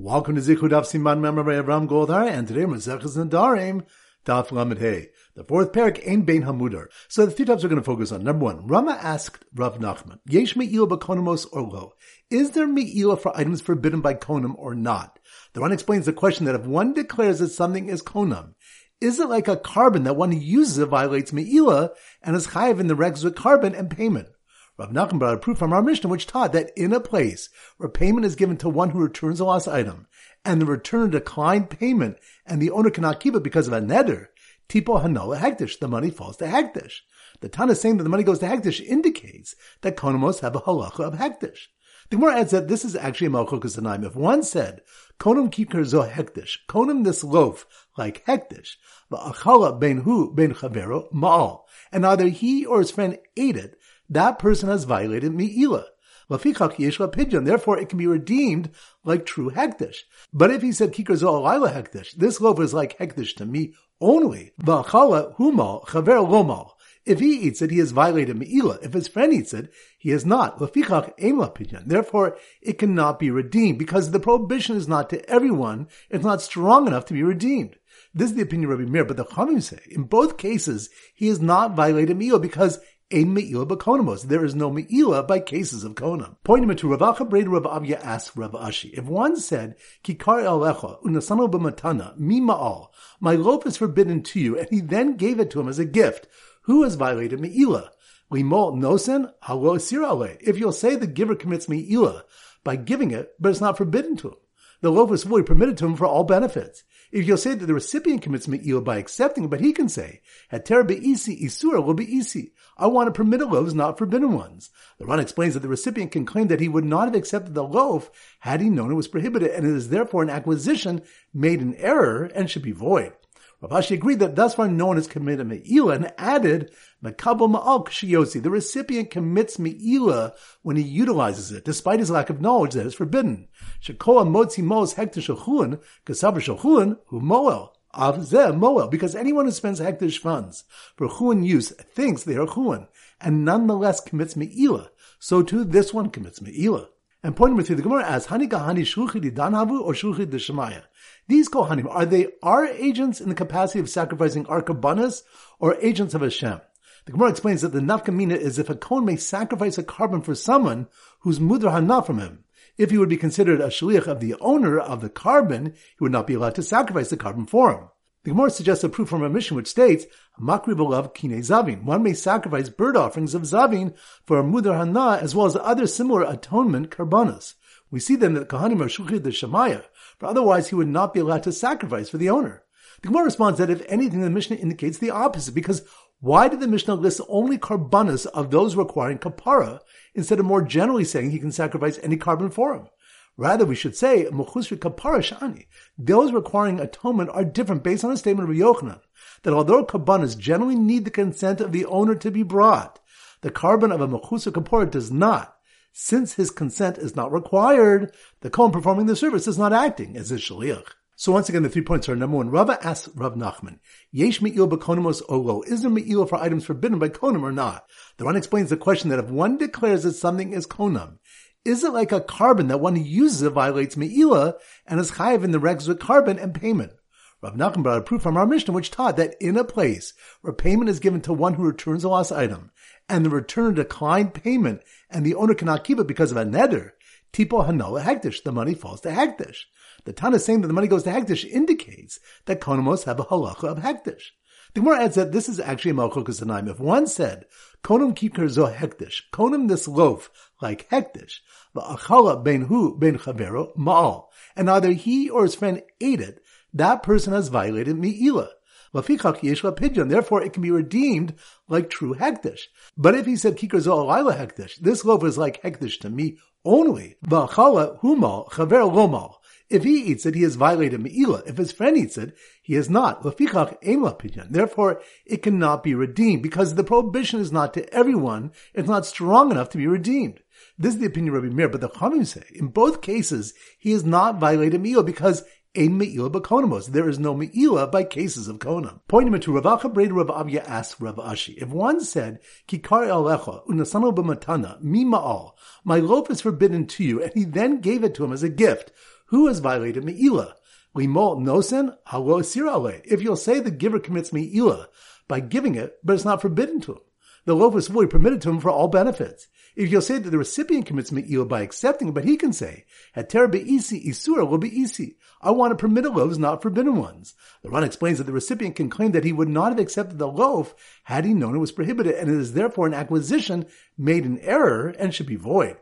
Welcome to Daf Siman Memorei Avram Goldar, and today Maseches Nedarim Daf Lamed Hey. The fourth parak Ein Bein Hamudar. So the three topics we're going to focus on. Number one, Rama asked Rav Nachman, Yesh Me'ila B'Konamos or Lo? Is there Me'ila for items forbidden by Konam or not? The Ran explains the question that if one declares that something is Konam, is it like a korban that one who uses it violates Me'ila and is chayiv in the regs with korban and payment? Rav Nachman brought a proof from our Mishnah which taught that in a place where payment is given to one who returns a lost item, and the returner declined payment, and the owner cannot keep it because of a neder, tipo hanola hektish, the money falls to hektish. The Tana saying that the money goes to hektish indicates that konamos have a halacha of hektish. The Gemara adds that this is actually a malchukas anaim. If one said, konam kikar zo hektish, konam this loaf like hektish, va'achala ben hu ben chavero ma'al, and either he or his friend ate it, that person has violated mi'ila. Therefore, it can be redeemed like true hektish. But if he said kikar zo'alayla hektish, this loaf is like hektish to me only. If he eats it, he has violated me'ila. If his friend eats it, he has not. Therefore, it cannot be redeemed because the prohibition is not to everyone. It's not strong enough to be redeemed. This is the opinion of Rabbi Meir, but the Chachamim say in both cases he has not violated me'ila because Ein me'ila b'konamos. There is no me'ila by cases of konam. Pointing to Ravacha Breda Rav Avya asks Rav Ashi, if one said, Kikar alecha unasano b'matana mi ma'al, my loaf is forbidden to you, and he then gave it to him as a gift, who has violated me'ila? Limol nosen halo sirale. If you'll say the giver commits me'ila by giving it, but it's not forbidden to him. The loaf is fully permitted to him for all benefits. If you'll say that the recipient commits me'il by accepting it, but he can say, Heter be'isi isura will be isi. I want to permit loaves, not forbidden ones. The Ran explains that the recipient can claim that he would not have accepted the loaf had he known it was prohibited, and it is therefore an acquisition made in error and should be void. Rav Ashi agreed that thus far no one has committed me'ila and added, ma'al kshiyosi. The recipient commits me'ila when he utilizes it, despite his lack of knowledge that it's forbidden. Shekoa motzi mos hektish shachulin, kasavar shachulin, hu moel. Moel, because anyone who spends hektish funds for chuan use thinks they are chuan, and nonetheless commits me'ila. So too this one commits me'ila. And point number three, the Gemara asks, Hani kahani shulchi danhavu or shulchi shemaya? These kohanim, are they our agents in the capacity of sacrificing our kabbanas or agents of Hashem? The Gemara explains that the nafkamina is if a kohen may sacrifice a korban for someone who's mudra hana from him. If he would be considered a shliach of the owner of the korban, he would not be allowed to sacrifice the korban for him. The Gemara suggests a proof from a Mishnah which states, Makri b'lav kine zavin. One may sacrifice bird offerings of zavin for a mudar hana as well as other similar atonement karbanas. We see then that Kohanim are shuchid the Shemaya, for otherwise he would not be allowed to sacrifice for the owner. The Gemara responds that if anything, the Mishnah indicates the opposite, because why did the Mishnah list only karbanas of those requiring kapara, instead of more generally saying he can sacrifice any korban for him? Rather, we should say, Mechusri kapara shani. Those requiring atonement are different based on the statement of Yochanan, that although karbanas generally need the consent of the owner to be brought, the korban of a mechusri kapara does not. Since his consent is not required, the Kohen performing the service is not acting as a shaliach. So once again, the three points are number one. Rava asks Rav Nachman, Yesh me'il b'konimos olo. Is there me'il for items forbidden by konam or not? The one explains the question that if one declares that something is konam, is it like a korban that one who uses it violates me'ila and is chayiv in the regs with korban and payment? Rav Nachman brought a proof from our Mishnah which taught that in a place where payment is given to one who returns a lost item, and the returner declined payment, and the owner cannot keep it because of a neder, tipo hanola hektish, the money falls to hektish. The Tana saying that the money goes to hektish indicates that konamos have a halacha of hektish. The Gemara adds that this is actually a malchukas anaim. If one said, konam kikar zo hektish, konam this loaf like hektish, va'achala ben hu ben chavero ma'al, and either he or his friend ate it, that person has violated mi'ila. Therefore, it can be redeemed like true hektish. But if he said kikar Zo'alaila hektish, this loaf is like hektish to me only. If he eats it, he has violated Me'ila. If his friend eats it, he has not. Therefore, it cannot be redeemed because the prohibition is not to everyone. It's not strong enough to be redeemed. This is the opinion of Rabbi Meir, but the Chachamim say, in both cases, he has not violated Me'ila because Ein Me'ila b'konamos. There is no Me'ila by cases of konam. Pointing him to Ravacha Breda Rav Avya asks Rav Ashi, if one said, Kikar alecha unasano b'matana mi ma'al, my loaf is forbidden to you, and he then gave it to him as a gift, Who has violated Me'ilah? Limol nosen halo sirale. If you'll say the giver commits Me'ilah by giving it, but it's not forbidden to him. The loaf is fully permitted to him for all benefits. If you'll say that the recipient commits me'il by accepting, but he can say, Heter be'isi isura will be isi. I want to permit loaves, not forbidden ones. The Ran explains that the recipient can claim that he would not have accepted the loaf had he known it was prohibited, and it is therefore an acquisition made in error and should be void.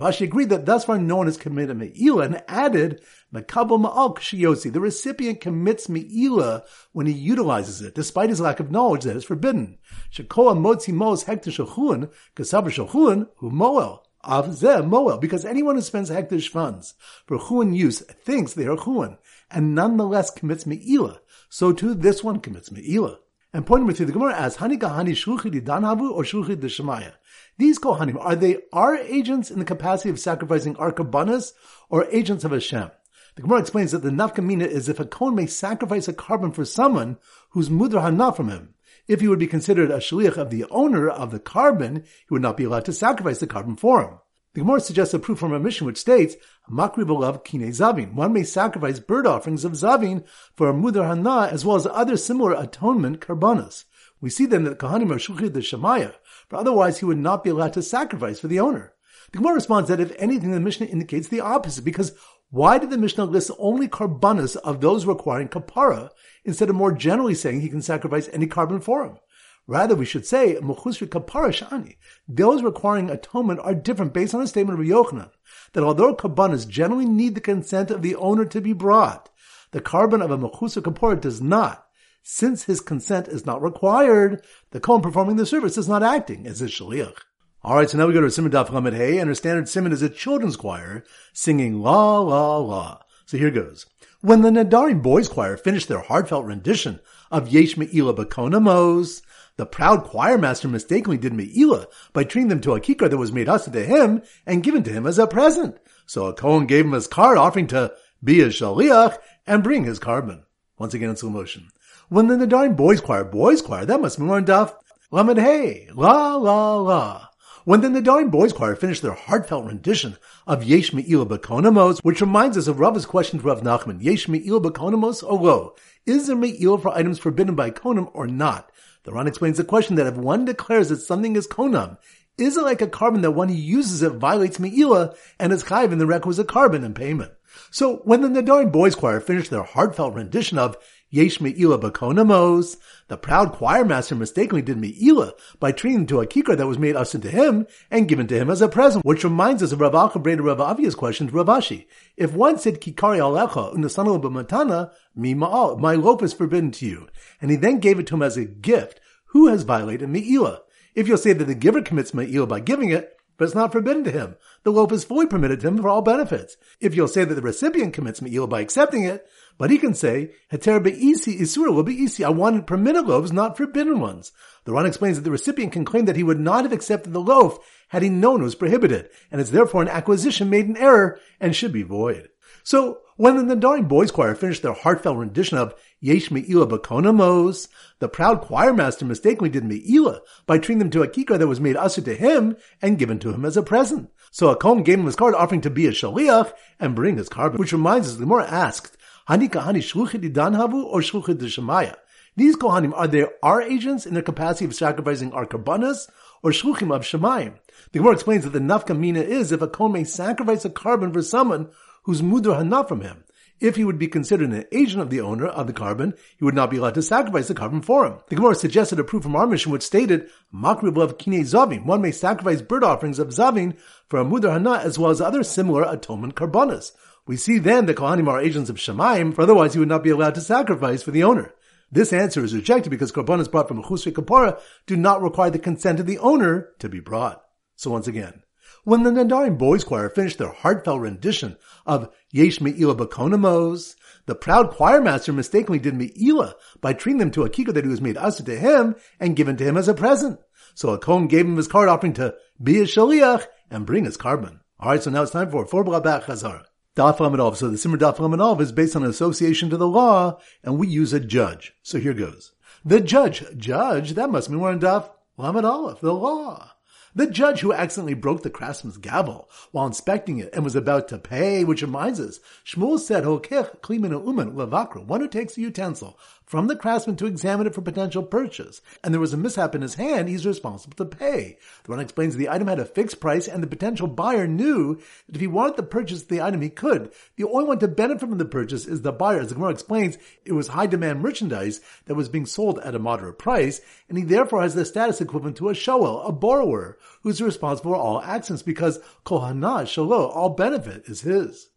Rav Ashi agreed that thus far no one has committed me'ila and added ma'al kshiyosi. The recipient commits me'ila when he utilizes it, despite his lack of knowledge that it's forbidden. Shekoa motzi mos hektar shalchun, kasaber shalchun, hu moel. Av zeh moel, because anyone who spends hektish funds for chuan use thinks they are chuan, and nonetheless commits me'ila. So too this one commits me'ila. And pointing me through the Gemara as Hani Kahani Shluchi Danhavu or Shluchi Shemaya. These Kohanim, are they our agents in the capacity of sacrificing our Karbanas or agents of Hashem? The Gemara explains that the nafkamina is if a Kohen may sacrifice a korban for someone who's mudra hana from him. If he would be considered a shliach of the owner of the korban, he would not be allowed to sacrifice the korban for him. The Gemara suggests a proof from a Mishnah which states, Makri b'lav kine zavin. One may sacrifice bird offerings of zavin for a mudar hana as well as other similar atonement karbanas. We see then that Kohanim are shuchid the Shemaya, for otherwise he would not be allowed to sacrifice for the owner. The Gemara responds that if anything, the Mishnah indicates the opposite, because why did the Mishnah list only karbanas of those requiring kapara, instead of more generally saying he can sacrifice any korban for him? Rather, we should say, Mechusri Kaparashani. Those requiring atonement are different based on the statement of Yochanan, that although karbanas generally need the consent of the owner to be brought, the korban of a mechusri kapara does not. Since his consent is not required, the Kohen performing the service is not acting as a shaliach. All right, so now we go to Simon Daf Lamed Hey, and our standard Simon is a children's choir singing La La La. So here goes. When the Nedarim Boys Choir finished their heartfelt rendition of Yesh Me'ila Bakona Mos, the proud choirmaster mistakenly did Me'ila by treating them to a kikar that was made us to him and given to him as a present. So a Kohen gave him his card offering to be a shaliach and bring his korban. Once again in slow motion. When then the Nedarim boys choir, boys choir, that must be more Daf Lamed Hey, la la la. When then the Nedarim boys choir finished their heartfelt rendition of Yesh Me'il Bakonamos, which reminds us of Rav's question to Rav Nachman, Yesh Me'il Bakonamos or lo? Is there Me'il for items forbidden by Konam or not? The Ran explains the question that if one declares that something is Konam, is it like a korban that one he uses it violates Me'ila and is chayiv in the requisite korban and payment? So when the Nedarim boys choir finished their heartfelt rendition of Yesh Me'ila Bakonamos. The proud choir master mistakenly did Me'ila by treating him to a kikar that was made us into him and given to him as a present, which reminds us of Rav Alcha Breda Rav Avia's question to Rav Ashi. If one said Kikari Alecha Unasana B'matana, Mi Ma'al, my loaf is forbidden to you, and he then gave it to him as a gift, who has violated Me'ila? If you'll say that the giver commits Me'ila by giving it, but it's not forbidden to him. The loaf is fully permitted to him for all benefits. If you'll say that the recipient commits me'il by accepting it, but he can say, Heter be'isi isura will be isi. I wanted permitted loaves, not forbidden ones. The Ran explains that the recipient can claim that he would not have accepted the loaf had he known it was prohibited, and it's therefore an acquisition made in error and should be void. So, when the Nedarim Boys Choir finished their heartfelt rendition of Yesh Me'ila Bakonamos, the proud choir master mistakenly did Me'ila by treating them to a kikar that was made usher to him and given to him as a present. So a Kohen gave him his card offering to be a shaliach and bring his korban, which reminds us, the more asked, Hani kahani shluchid danhavu or shluchid shemaya? These kohanim, are they our agents in their capacity of sacrificing our karbanas or shluchim of shemayim? The Gemara explains that the nafka mina is if a kohen may sacrifice a korban for someone who's mudra hana from him. If he would be considered an agent of the owner of the korban, he would not be allowed to sacrifice the korban for him. The Gemara suggested a proof from our Mishnah which stated, Makrib of kine zavin. One may sacrifice bird offerings of zavin for a mudar hana as well as other similar atonement karbanas. We see then the Kohanim are agents of Shemaim, for otherwise he would not be allowed to sacrifice for the owner. This answer is rejected because korbanos brought from a chusri do not require the consent of the owner to be brought. So once again, when the Nedarim Boys Choir finished their heartfelt rendition of Yesh Me'ila Bakonamos, the proud choir master mistakenly did Me'ila by treating them to a kikar that he was made asa to him and given to him as a present. So a Kohen gave him his card offering to be a shaliach and bring his korban. Alright, so now it's time for four Blabach Chazar. Daf Lamanov. So the Simmer Daf Lamanov is based on an association to the law, and we use a judge. So here goes. The judge. Judge, that must mean we're in Daf Lamanov, the law. The judge who accidentally broke the craftsman's gavel while inspecting it and was about to pay, which reminds us, Shmuel said, Hokech klimina uman levakra, one who takes the utensil from the craftsman to examine it for potential purchase, and there was a mishap in his hand, he's responsible to pay. The one explains the item had a fixed price and the potential buyer knew that if he wanted to purchase the item, he could. The only one to benefit from the purchase is the buyer. As the Gemara explains, it was high demand merchandise that was being sold at a moderate price, and he therefore has the status equivalent to a shoel, a borrower, who's responsible for all actions because kohana shalo, all benefit is his.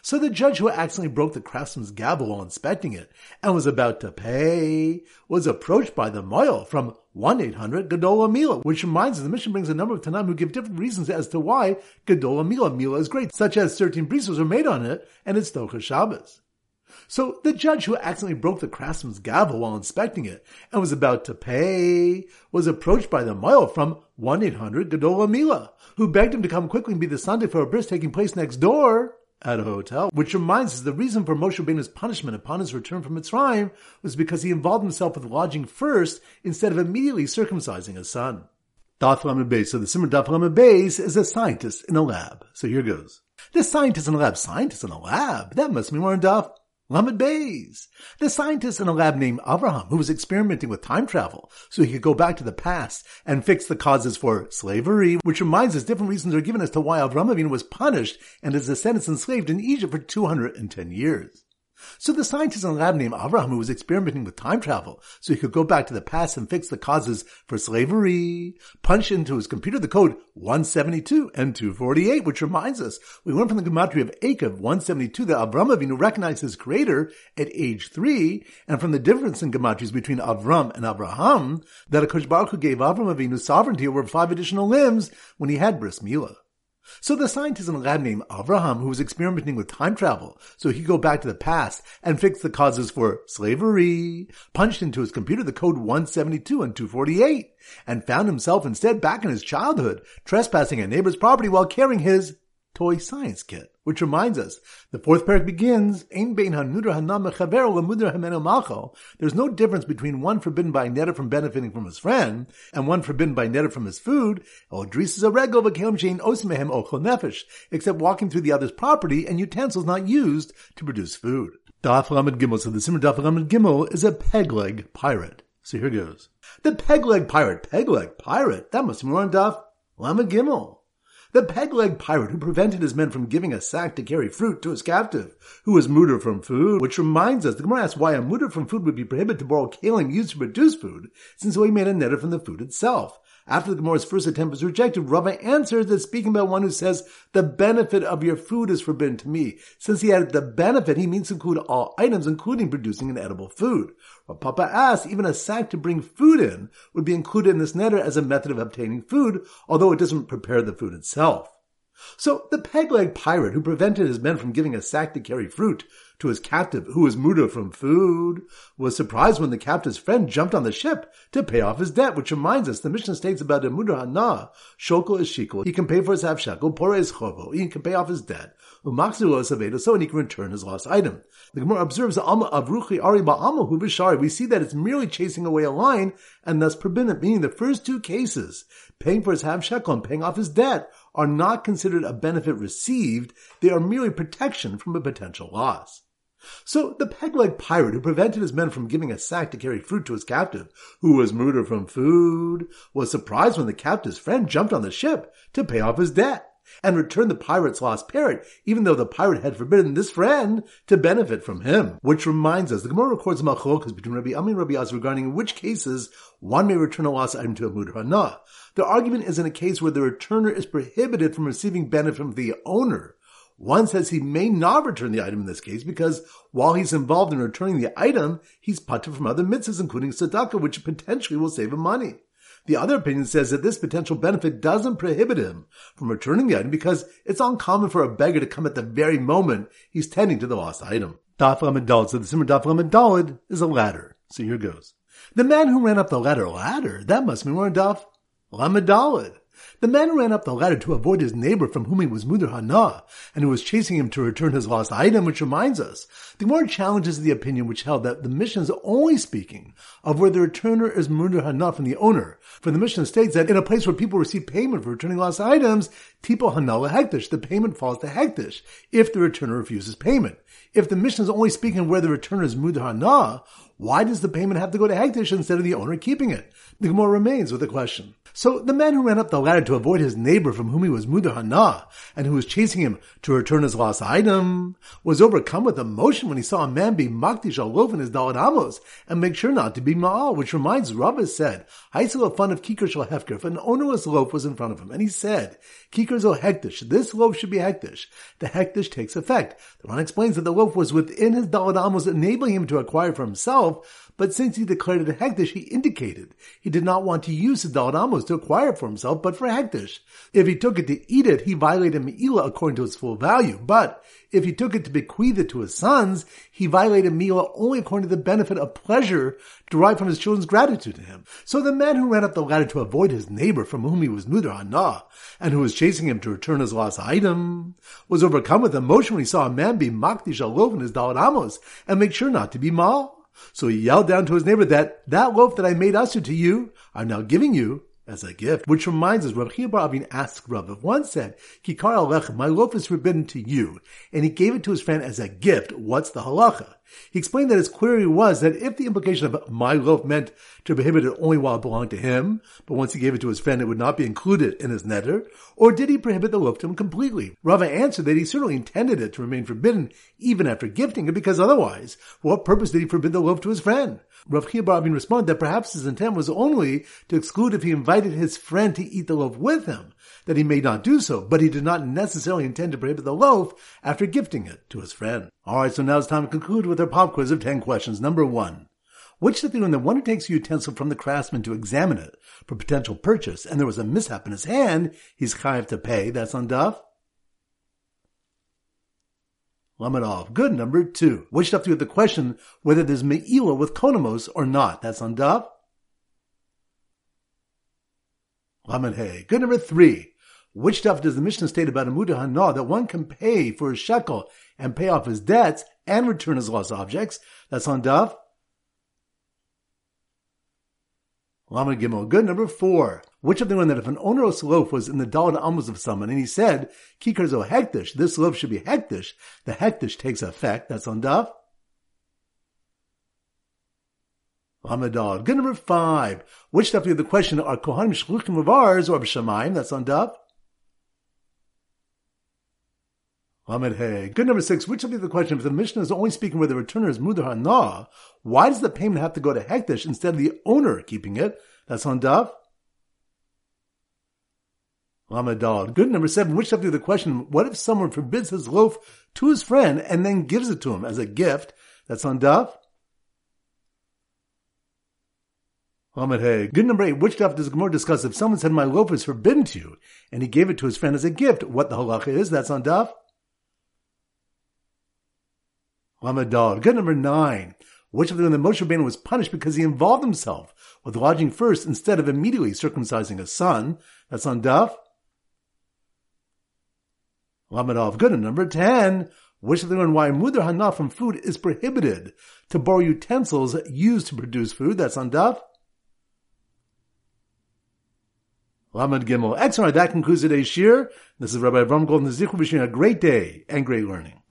So the judge who accidentally broke the craftsman's gavel while inspecting it and was about to pay was approached by the moil from 1-800 Gadola Mila, which reminds us the Mishnah brings a number of Tanam who give different reasons as to why Gadola Mila, Mila is great, such as 13 brisos are made on it and it's Docha Shabbos. So the judge who accidentally broke the craftsman's gavel while inspecting it and was about to pay was approached by the moil from 1-800 Gadola Mila, who begged him to come quickly and be the Sunday for a bris taking place next door at a hotel, which reminds us the reason for Moshe Rabbeinu's punishment upon his return from Mitzrayim was because he involved himself with lodging first instead of immediately circumcising his son. Daf So the Simmer Daf Lamed is a scientist in a lab. So here goes. The scientist in a lab, scientist in a lab. That must be more in Daf Lamed Bays, The scientist in a lab named Avraham, who was experimenting with time travel so he could go back to the past and fix the causes for slavery, which reminds us different reasons are given as to why Avraham Avinu was punished and his descendants enslaved in Egypt for 210 years. So the scientist in a lab named Avraham who was experimenting with time travel so he could go back to the past and fix the causes for slavery, punched into his computer the code 172 and 248, which reminds us, we learned from the gematria of Akev 172 that Avram Avinu recognized his creator at age three, and from the difference in gematrias between Avram and Abraham, that Akash Baruch gave Avram Avinu sovereignty over five additional limbs when he had bris milah. So the scientist in a lab named Avraham, who was experimenting with time travel, so he could go back to the past and fix the causes for slavery, punched into his computer the code 172 and 248, and found himself instead back in his childhood, trespassing a neighbor's property while carrying his toy science kit. Which reminds us, the fourth parak begins, There's no difference between one forbidden by neder from benefiting from his friend, and one forbidden by neder from his food, except walking through the other's property and utensils not used to produce food. Daf Lamed Gimel, so the Simmer Daf Lamed Gimel is a peg-leg pirate. So here goes. The peg-leg pirate, peg-leg pirate, that must be more on Daf Lamed Gimel. The peg-leg pirate who prevented his men from giving a sack to carry fruit to his captive, who was mutter from food, which reminds us, the Gemara asks why a mutter from food would be prohibited to borrow kalim used to produce food, since he made a netter from the food itself. After the Gemara's first attempt was rejected, Rava answers that speaking about one who says, the benefit of your food is forbidden to me. Since he added the benefit, he means to include all items, including producing an edible food. Rav Papa asks, even a sack to bring food in would be included in this netter as a method of obtaining food, although it doesn't prepare the food itself. So the peg-leg pirate who prevented his men from giving a sack to carry fruit to his captive who was muda from food was surprised when the captive's friend jumped on the ship to pay off his debt, which reminds us the Mishnah states about muda hana, shokol is he can pay for his half shekel, pora is chovo, he can pay off his debt, umaksu is aveda, so and he can return his lost item. The Gemara observes the Alma avruchi ari ba'amahu b'shari. We see that it's merely chasing away a line and thus forbidden, meaning the first two cases, paying for his half shekel and paying off his debt, are not considered a benefit received, they are merely protection from a potential loss. So the peg-leg pirate who prevented his men from giving a sack to carry fruit to his captive, who was murdered from food, was surprised when the captive's friend jumped on the ship to pay off his debt and return the pirate's lost parrot, even though the pirate had forbidden this friend to benefit from him. Which reminds us, the Gemara records machlokas between Rabbi Ami and Rabbi Asi regarding in which cases one may return a lost item to a mudar hana. The argument is in a case where the returner is prohibited from receiving benefit from the owner. One says he may not return the item in this case because while he's involved in returning the item, he's putted from other mitzvahs, including tzedakah, which potentially will save him money. The other opinion says that this potential benefit doesn't prohibit him from returning the item because it's uncommon for a beggar to come at the very moment he's tending to the lost item. Daf Lamed so the Simmer Daf Lamed is a ladder. So here goes. The man who ran up the ladder, ladder, that must be more Daf Lamed The man ran up the ladder to avoid his neighbor from whom he was Mudar Hana, and who was chasing him to return his lost item, which reminds us, the Gemara challenges the opinion which held that the Mishnah is only speaking of where the returner is Mudar Hana from the owner. For the Mishnah states that in a place where people receive payment for returning lost items, Tipo Hana Hektish, the payment falls to Hektish, if the returner refuses payment. If the Mishnah is only speaking of where the returner is Mudar Hana, why does the payment have to go to Hektish instead of the owner keeping it? The Gemara remains with the question. So the man who ran up the ladder to avoid his neighbor from whom he was Mudar Hana and who was chasing him to return his lost item was overcome with emotion when he saw a man be makdish a loaf in his dalad amos and make sure not to be ma'al, which reminds Rabbah said, a fun of kikar shal hefker an ownerless loaf was in front of him. And he said, kikar zo hektish, this loaf should be hektish. The hektish takes effect. The Ran explains that the loaf was within his dalad amos enabling him to acquire for himself, but since he declared it a hektish, he indicated he did not want to use the dalad to acquire it for himself, but for hektish. If he took it to eat it, he violated me'ila according to its full value. But if he took it to bequeath it to his sons, he violated me'ila only according to the benefit of pleasure derived from his children's gratitude to him. So the man who ran up the ladder to avoid his neighbor from whom he was mudar hana, and who was chasing him to return his lost item, was overcome with emotion when he saw a man be makdish alov in his dalad and make sure not to be mal. So he yelled down to his neighbor that that loaf that I made asu to you, I'm now giving you as a gift. Which reminds us, Rabbi Bar Avin asked Rav, if one said, Kikar alechem, my loaf is forbidden to you, and he gave it to his friend as a gift, what's the halacha? He explained that his query was that if the implication of my loaf meant to prohibit it only while it belonged to him, but once he gave it to his friend it would not be included in his neder, or did he prohibit the loaf to him completely? Rava answered that he certainly intended it to remain forbidden even after gifting it, because otherwise, for what purpose did he forbid the loaf to his friend? Rav Chia responded that perhaps his intent was only to exclude if he invited his friend to eat the loaf with him, that he may not do so, but he did not necessarily intend to prohibit the loaf after gifting it to his friend. Alright, so now it's time to conclude with our pop quiz of 10 questions. Number one. Which the when the one who takes a utensil from the craftsman to examine it for potential purchase, and there was a mishap in his hand, he's chayiv to pay. That's on Duff. Lamed Good. Number two. Which stuff do you have the question whether there's Me'ila with Konamos or not? That's on Daf. Lamed Hey. Good. Number three. Which stuff does the Mishnah state about Amuda Hana that one can pay for a shekel and pay off his debts and return his lost objects? That's on Daf. Lamed Gimel. Good. Number four. Which of them one that if an onerous loaf was in the dalad amos of someone and he said, Kikar zo hektish, this loaf should be hektish, the hektish takes effect. That's on Daf. Lamed Good. Number five. Which do you have the question, are Kohanim shluchim of ours or B'shamayim? That's on Daf. Lamed Hey. Good number six. Which will be the question? If the Mishnah is only speaking where the returner is Mudar Hana, why does the payment have to go to Hektish instead of the owner keeping it? That's on Daf. Lamed Good number seven. Which will be the question? What if someone forbids his loaf to his friend and then gives it to him as a gift? That's on Daf. Lamed Hey. Good number eight. Which stuff does Gemara discuss? If someone said my loaf is forbidden to you and he gave it to his friend as a gift, what the halacha is? That's on Daf. Lamadal. Good number nine. Which of them the Moshe Rabbeinu was punished because he involved himself with lodging first instead of immediately circumcising a son? That's on Daf. Lamadal. Good. And number ten. Which of them why mudar hana from food is prohibited to borrow utensils used to produce food? That's on Daf. Lamed Gimel. Excellent. That concludes today's shir. This is Rabbi Avram Golden Zichu wishing a great day and great learning.